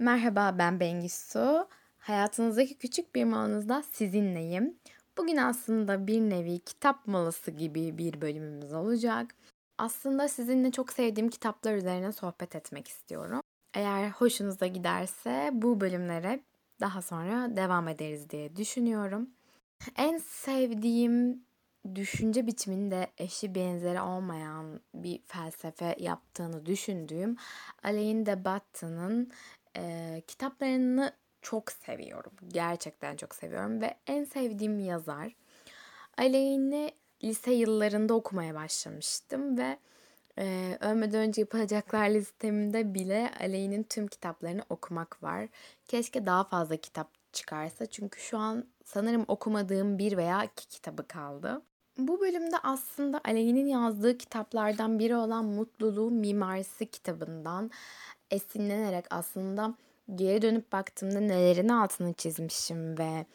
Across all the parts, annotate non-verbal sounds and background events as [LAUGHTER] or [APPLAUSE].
Merhaba ben Bengisu. Hayatınızdaki küçük bir molanızda sizinleyim. Bugün aslında bir nevi kitap molası gibi bir bölümümüz olacak. Aslında sizinle çok sevdiğim kitaplar üzerine sohbet etmek istiyorum. Eğer hoşunuza giderse bu bölümlere daha sonra devam ederiz diye düşünüyorum. En sevdiğim düşünce biçiminde eşi benzeri olmayan bir felsefe yaptığını düşündüğüm Alain de Botton'ın e, kitaplarını çok seviyorum. Gerçekten çok seviyorum ve en sevdiğim yazar. Alain'i lise yıllarında okumaya başlamıştım ve e, ölmeden önce yapacaklar listemde bile Alain'in tüm kitaplarını okumak var. Keşke daha fazla kitap çıkarsa çünkü şu an sanırım okumadığım bir veya iki kitabı kaldı. Bu bölümde aslında Aleyh'in yazdığı kitaplardan biri olan Mutluluğu Mimarisi kitabından esinlenerek aslında geri dönüp baktığımda nelerin altını çizmişim ve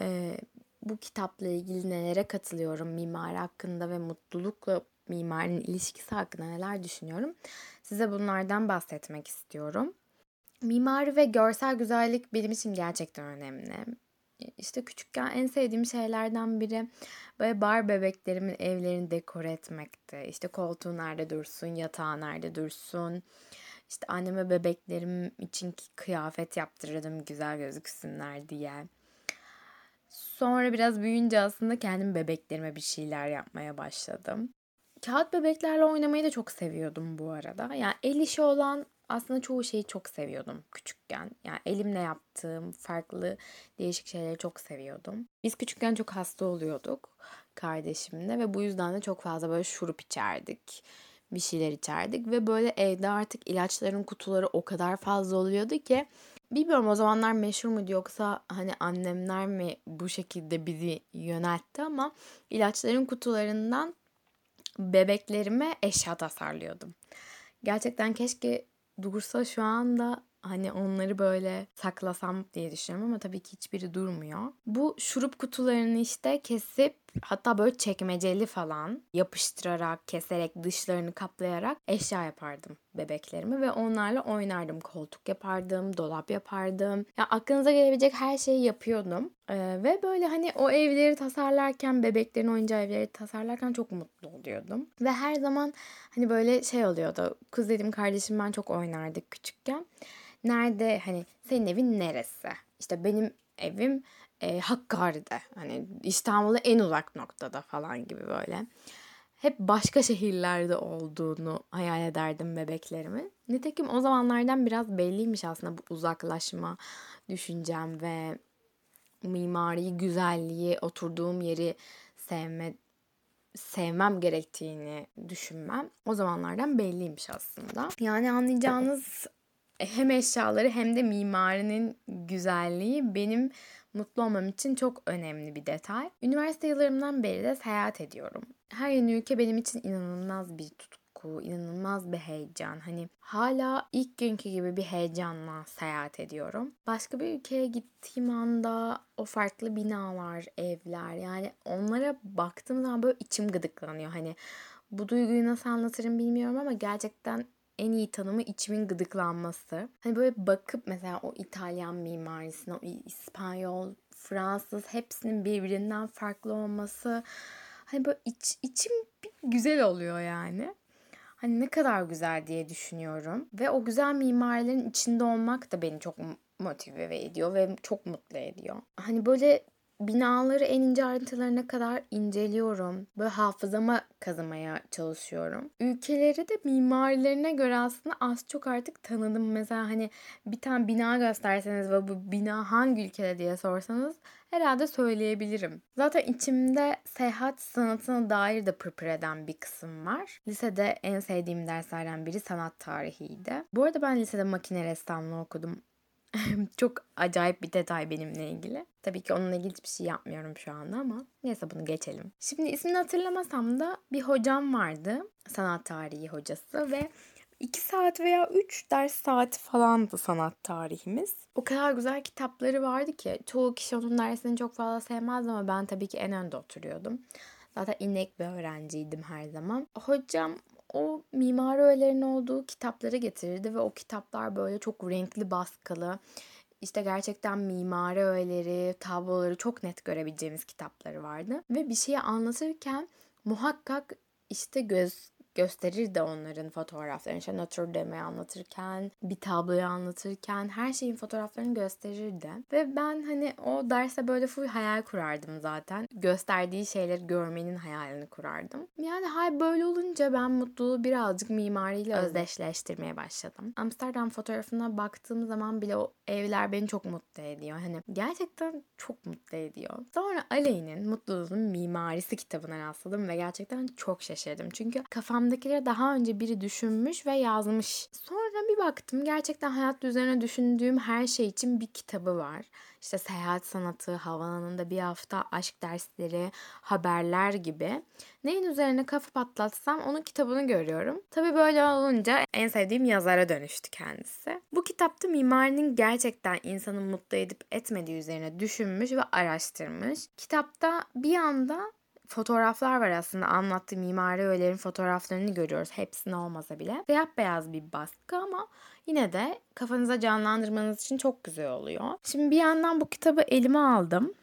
e, bu kitapla ilgili nelere katılıyorum mimari hakkında ve mutlulukla mimarinin ilişkisi hakkında neler düşünüyorum. Size bunlardan bahsetmek istiyorum. Mimari ve görsel güzellik benim için gerçekten önemli. İşte küçükken en sevdiğim şeylerden biri böyle bar bebeklerimin evlerini dekore etmekti. İşte koltuğu nerede dursun, yatağı nerede dursun. İşte anneme bebeklerim için kıyafet yaptırırdım güzel gözüksünler diye. Sonra biraz büyüyünce aslında kendim bebeklerime bir şeyler yapmaya başladım. Kağıt bebeklerle oynamayı da çok seviyordum bu arada. Yani el işi olan aslında çoğu şeyi çok seviyordum küçükken. Yani elimle yaptığım farklı değişik şeyleri çok seviyordum. Biz küçükken çok hasta oluyorduk kardeşimle ve bu yüzden de çok fazla böyle şurup içerdik. Bir şeyler içerdik ve böyle evde artık ilaçların kutuları o kadar fazla oluyordu ki bilmiyorum o zamanlar meşhur muydu yoksa hani annemler mi bu şekilde bizi yöneltti ama ilaçların kutularından bebeklerime eşya tasarlıyordum. Gerçekten keşke dursa şu anda hani onları böyle saklasam diye düşünüyorum ama tabii ki hiçbiri durmuyor. Bu şurup kutularını işte kesip hatta böyle çekmeceli falan yapıştırarak, keserek, dışlarını kaplayarak eşya yapardım bebeklerimi ve onlarla oynardım. Koltuk yapardım, dolap yapardım. Ya aklınıza gelebilecek her şeyi yapıyordum. Ee, ve böyle hani o evleri tasarlarken, bebeklerin oyuncağı evleri tasarlarken çok mutlu oluyordum. Ve her zaman hani böyle şey oluyordu. Kız dedim kardeşim ben çok oynardık küçükken. Nerede hani senin evin neresi? İşte benim evim e, Hakkari'de. Hani İstanbul'a en uzak noktada falan gibi böyle. Hep başka şehirlerde olduğunu hayal ederdim bebeklerimi. Nitekim o zamanlardan biraz belliymiş aslında bu uzaklaşma düşüncem ve mimari güzelliği, oturduğum yeri sevme sevmem gerektiğini düşünmem o zamanlardan belliymiş aslında. Yani anlayacağınız hem eşyaları hem de mimarinin güzelliği benim mutlu olmam için çok önemli bir detay. Üniversite yıllarımdan beri de seyahat ediyorum. Her yeni ülke benim için inanılmaz bir tutku, inanılmaz bir heyecan. Hani hala ilk günkü gibi bir heyecanla seyahat ediyorum. Başka bir ülkeye gittiğim anda o farklı binalar, evler yani onlara baktığım zaman böyle içim gıdıklanıyor. Hani bu duyguyu nasıl anlatırım bilmiyorum ama gerçekten en iyi tanımı içimin gıdıklanması. Hani böyle bakıp mesela o İtalyan mimarisine, o İspanyol, Fransız hepsinin birbirinden farklı olması. Hani böyle iç, içim güzel oluyor yani. Hani ne kadar güzel diye düşünüyorum. Ve o güzel mimarilerin içinde olmak da beni çok motive ediyor ve çok mutlu ediyor. Hani böyle binaları en ince ayrıntılarına kadar inceliyorum. Böyle hafızama kazımaya çalışıyorum. Ülkeleri de mimarilerine göre aslında az çok artık tanıdım. Mesela hani bir tane bina gösterseniz ve bu bina hangi ülkede diye sorsanız herhalde söyleyebilirim. Zaten içimde seyahat sanatına dair de pırpır eden bir kısım var. Lisede en sevdiğim derslerden biri sanat tarihiydi. Bu arada ben lisede makine ressamlığı okudum. [LAUGHS] Çok acayip bir detay benimle ilgili. Tabii ki onunla ilgili hiçbir şey yapmıyorum şu anda ama neyse bunu geçelim. Şimdi ismini hatırlamasam da bir hocam vardı. Sanat tarihi hocası ve 2 saat veya 3 ders saati falandı sanat tarihimiz. O kadar güzel kitapları vardı ki çoğu kişi onun dersini çok fazla sevmezdi ama ben tabii ki en önde oturuyordum. Zaten inek bir öğrenciydim her zaman. Hocam o mimari öğelerin olduğu kitapları getirirdi ve o kitaplar böyle çok renkli baskılı. İşte gerçekten mimari öğeleri, tabloları çok net görebileceğimiz kitapları vardı. Ve bir şeyi anlatırken muhakkak işte göz gösterir de onların fotoğraflarını. İşte Notre Dame'i anlatırken, bir tabloyu anlatırken her şeyin fotoğraflarını gösterirdi. Ve ben hani o derse böyle full hayal kurardım zaten. Gösterdiği şeyleri görmenin hayalini kurardım. Yani hay böyle olunca ben mutluluğu birazcık mimariyle özdeşleştirmeye başladım. Amsterdam fotoğrafına baktığım zaman bile o evler beni çok mutlu ediyor. Hani gerçekten çok mutlu ediyor. Sonra Aley'nin Mutluluğun Mimarisi kitabına rastladım ve gerçekten çok şaşırdım. Çünkü kafam kafamdakileri daha önce biri düşünmüş ve yazmış. Sonra bir baktım gerçekten hayat üzerine düşündüğüm her şey için bir kitabı var. İşte seyahat sanatı, havalanında bir hafta aşk dersleri, haberler gibi. Neyin üzerine kafa patlatsam onun kitabını görüyorum. Tabii böyle olunca en sevdiğim yazara dönüştü kendisi. Bu kitapta mimarinin gerçekten insanı mutlu edip etmediği üzerine düşünmüş ve araştırmış. Kitapta bir anda fotoğraflar var aslında anlattığı mimari öğelerin fotoğraflarını görüyoruz. Hepsini olmasa bile. Siyah beyaz bir baskı ama yine de kafanıza canlandırmanız için çok güzel oluyor. Şimdi bir yandan bu kitabı elime aldım.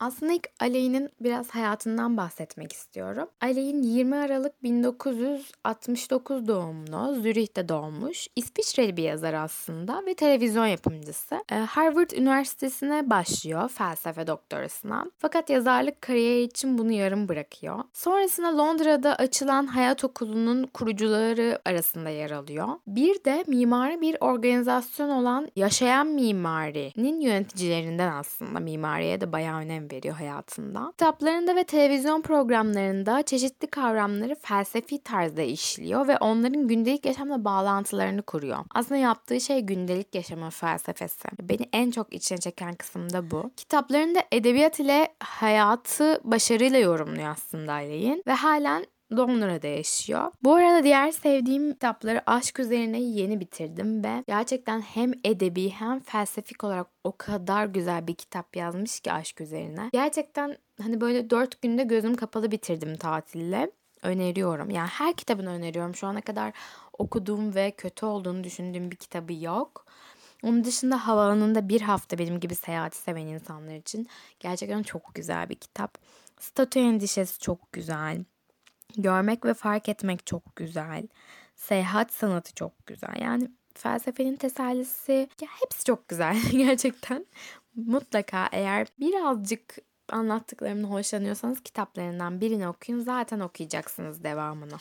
Aslında ilk Aley'nin biraz hayatından bahsetmek istiyorum. Aley'in 20 Aralık 1969 doğumlu, Zürih'te doğmuş. İsviçreli bir yazar aslında ve televizyon yapımcısı. Ee, Harvard Üniversitesi'ne başlıyor felsefe doktorasına. Fakat yazarlık kariyeri için bunu yarım bırakıyor. Sonrasında Londra'da açılan Hayat Okulu'nun kurucuları arasında yer alıyor. Bir de mimari bir organizasyon olan Yaşayan Mimari'nin yöneticilerinden aslında mimariye de bayağı önem veriyor hayatında. Kitaplarında ve televizyon programlarında çeşitli kavramları felsefi tarzda işliyor ve onların gündelik yaşamla bağlantılarını kuruyor. Aslında yaptığı şey gündelik yaşamın felsefesi. Beni en çok içine çeken kısım da bu. Kitaplarında edebiyat ile hayatı başarıyla yorumluyor aslında Aleyhin ve halen Londra'da yaşıyor. Bu arada diğer sevdiğim kitapları aşk üzerine yeni bitirdim ve gerçekten hem edebi hem felsefik olarak o kadar güzel bir kitap yazmış ki aşk üzerine. Gerçekten hani böyle dört günde gözüm kapalı bitirdim tatille. Öneriyorum. Yani her kitabını öneriyorum. Şu ana kadar okuduğum ve kötü olduğunu düşündüğüm bir kitabı yok. Onun dışında havaalanında bir hafta benim gibi seyahati seven insanlar için gerçekten çok güzel bir kitap. Statü endişesi çok güzel. Görmek ve fark etmek çok güzel. Seyahat sanatı çok güzel. Yani felsefenin tesellisi ya hepsi çok güzel [LAUGHS] gerçekten. Mutlaka eğer birazcık anlattıklarımdan hoşlanıyorsanız kitaplarından birini okuyun. Zaten okuyacaksınız devamını.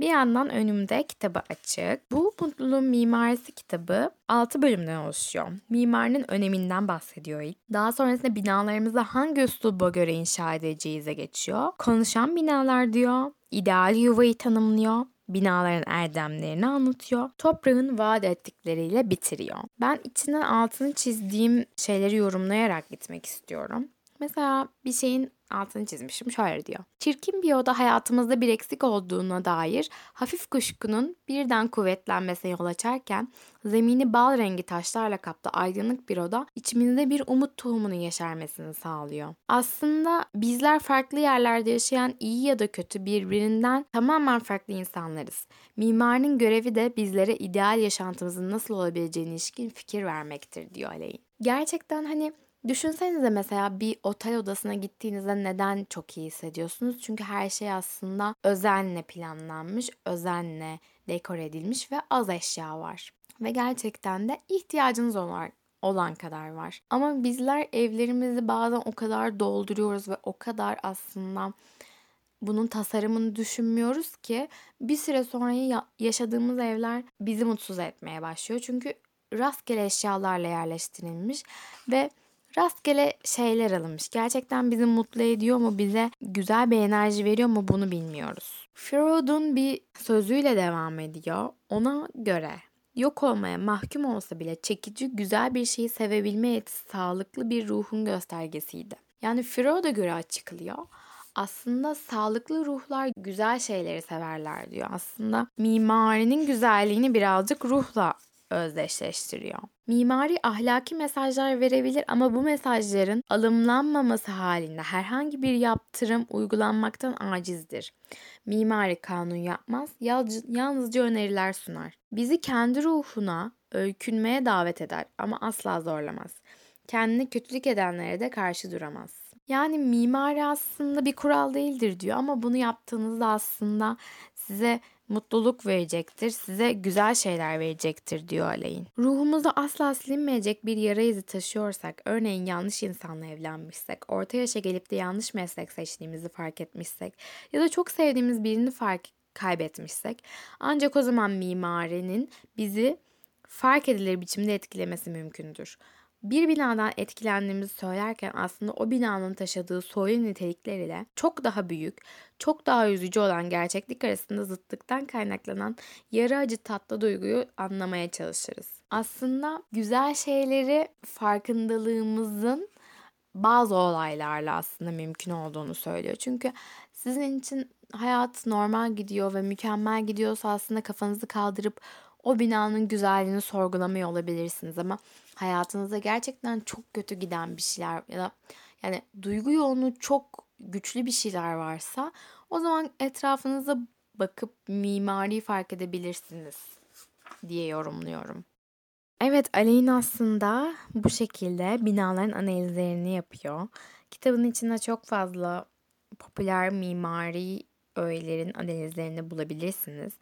Bir yandan önümde kitabı açık. Bu Mutluluğun Mimarisi kitabı 6 bölümden oluşuyor. Mimarinin öneminden bahsediyor ilk. Daha sonrasında binalarımızı hangi üsluba göre inşa edeceğize geçiyor. Konuşan binalar diyor. İdeal yuvayı tanımlıyor binaların erdemlerini anlatıyor. Toprağın vaat ettikleriyle bitiriyor. Ben içinden altını çizdiğim şeyleri yorumlayarak gitmek istiyorum. Mesela bir şeyin altını çizmişim şöyle diyor. Çirkin bir oda hayatımızda bir eksik olduğuna dair hafif kuşkunun birden kuvvetlenmesine yol açarken zemini bal rengi taşlarla kaplı aydınlık bir oda içimizde bir umut tohumunun yeşermesini sağlıyor. Aslında bizler farklı yerlerde yaşayan iyi ya da kötü birbirinden tamamen farklı insanlarız. Mimarın görevi de bizlere ideal yaşantımızın nasıl olabileceğine ilişkin fikir vermektir diyor Aleyn. Gerçekten hani Düşünsenize mesela bir otel odasına gittiğinizde neden çok iyi hissediyorsunuz? Çünkü her şey aslında özenle planlanmış, özenle dekor edilmiş ve az eşya var. Ve gerçekten de ihtiyacınız olan, olan kadar var. Ama bizler evlerimizi bazen o kadar dolduruyoruz ve o kadar aslında bunun tasarımını düşünmüyoruz ki bir süre sonra yaşadığımız evler bizi mutsuz etmeye başlıyor. Çünkü rastgele eşyalarla yerleştirilmiş ve rastgele şeyler alınmış. Gerçekten bizi mutlu ediyor mu, bize güzel bir enerji veriyor mu bunu bilmiyoruz. Freud'un bir sözüyle devam ediyor. Ona göre yok olmaya mahkum olsa bile çekici, güzel bir şeyi sevebilme yetisi sağlıklı bir ruhun göstergesiydi. Yani Freud'a göre açıklıyor. Aslında sağlıklı ruhlar güzel şeyleri severler diyor. Aslında mimarinin güzelliğini birazcık ruhla özdeşleştiriyor. Mimari ahlaki mesajlar verebilir ama bu mesajların alımlanmaması halinde herhangi bir yaptırım uygulanmaktan acizdir. Mimari kanun yapmaz, yalnızca öneriler sunar. Bizi kendi ruhuna öykünmeye davet eder ama asla zorlamaz. Kendini kötülük edenlere de karşı duramaz. Yani mimari aslında bir kural değildir diyor ama bunu yaptığınızda aslında size mutluluk verecektir, size güzel şeyler verecektir diyor Aleyhin. Ruhumuzda asla silinmeyecek bir yara izi taşıyorsak, örneğin yanlış insanla evlenmişsek, orta yaşa gelip de yanlış meslek seçtiğimizi fark etmişsek ya da çok sevdiğimiz birini fark kaybetmişsek ancak o zaman mimarinin bizi fark edilir biçimde etkilemesi mümkündür. Bir binadan etkilendiğimizi söylerken aslında o binanın taşıdığı soylu nitelikler ile çok daha büyük, çok daha üzücü olan gerçeklik arasında zıtlıktan kaynaklanan yarı acı tatlı duyguyu anlamaya çalışırız. Aslında güzel şeyleri farkındalığımızın bazı olaylarla aslında mümkün olduğunu söylüyor. Çünkü sizin için hayat normal gidiyor ve mükemmel gidiyorsa aslında kafanızı kaldırıp o binanın güzelliğini sorgulamıyor olabilirsiniz ama hayatınızda gerçekten çok kötü giden bir şeyler ya da yani duygu yoğunluğu çok güçlü bir şeyler varsa o zaman etrafınıza bakıp mimari fark edebilirsiniz diye yorumluyorum. Evet Aleyhin aslında bu şekilde binaların analizlerini yapıyor. Kitabın içinde çok fazla popüler mimari öğelerin analizlerini bulabilirsiniz.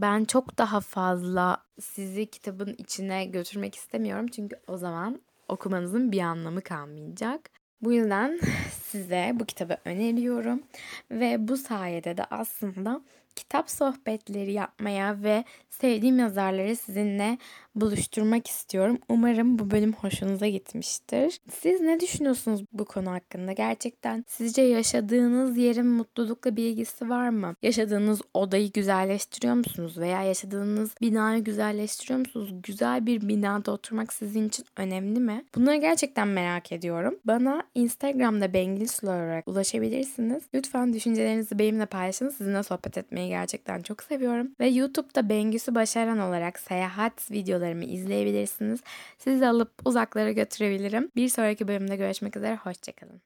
Ben çok daha fazla sizi kitabın içine götürmek istemiyorum çünkü o zaman okumanızın bir anlamı kalmayacak. Bu yüzden [LAUGHS] size bu kitabı öneriyorum ve bu sayede de aslında kitap sohbetleri yapmaya ve sevdiğim yazarları sizinle buluşturmak istiyorum. Umarım bu bölüm hoşunuza gitmiştir. Siz ne düşünüyorsunuz bu konu hakkında? Gerçekten sizce yaşadığınız yerin mutlulukla bir ilgisi var mı? Yaşadığınız odayı güzelleştiriyor musunuz? Veya yaşadığınız binayı güzelleştiriyor musunuz? Güzel bir binada oturmak sizin için önemli mi? Bunları gerçekten merak ediyorum. Bana Instagram'da Bengilis olarak ulaşabilirsiniz. Lütfen düşüncelerinizi benimle paylaşın. Sizinle sohbet etmeyi gerçekten çok seviyorum. Ve YouTube'da Bengüsü Başaran olarak seyahat videolarımı izleyebilirsiniz. Sizi alıp uzaklara götürebilirim. Bir sonraki bölümde görüşmek üzere. Hoşçakalın.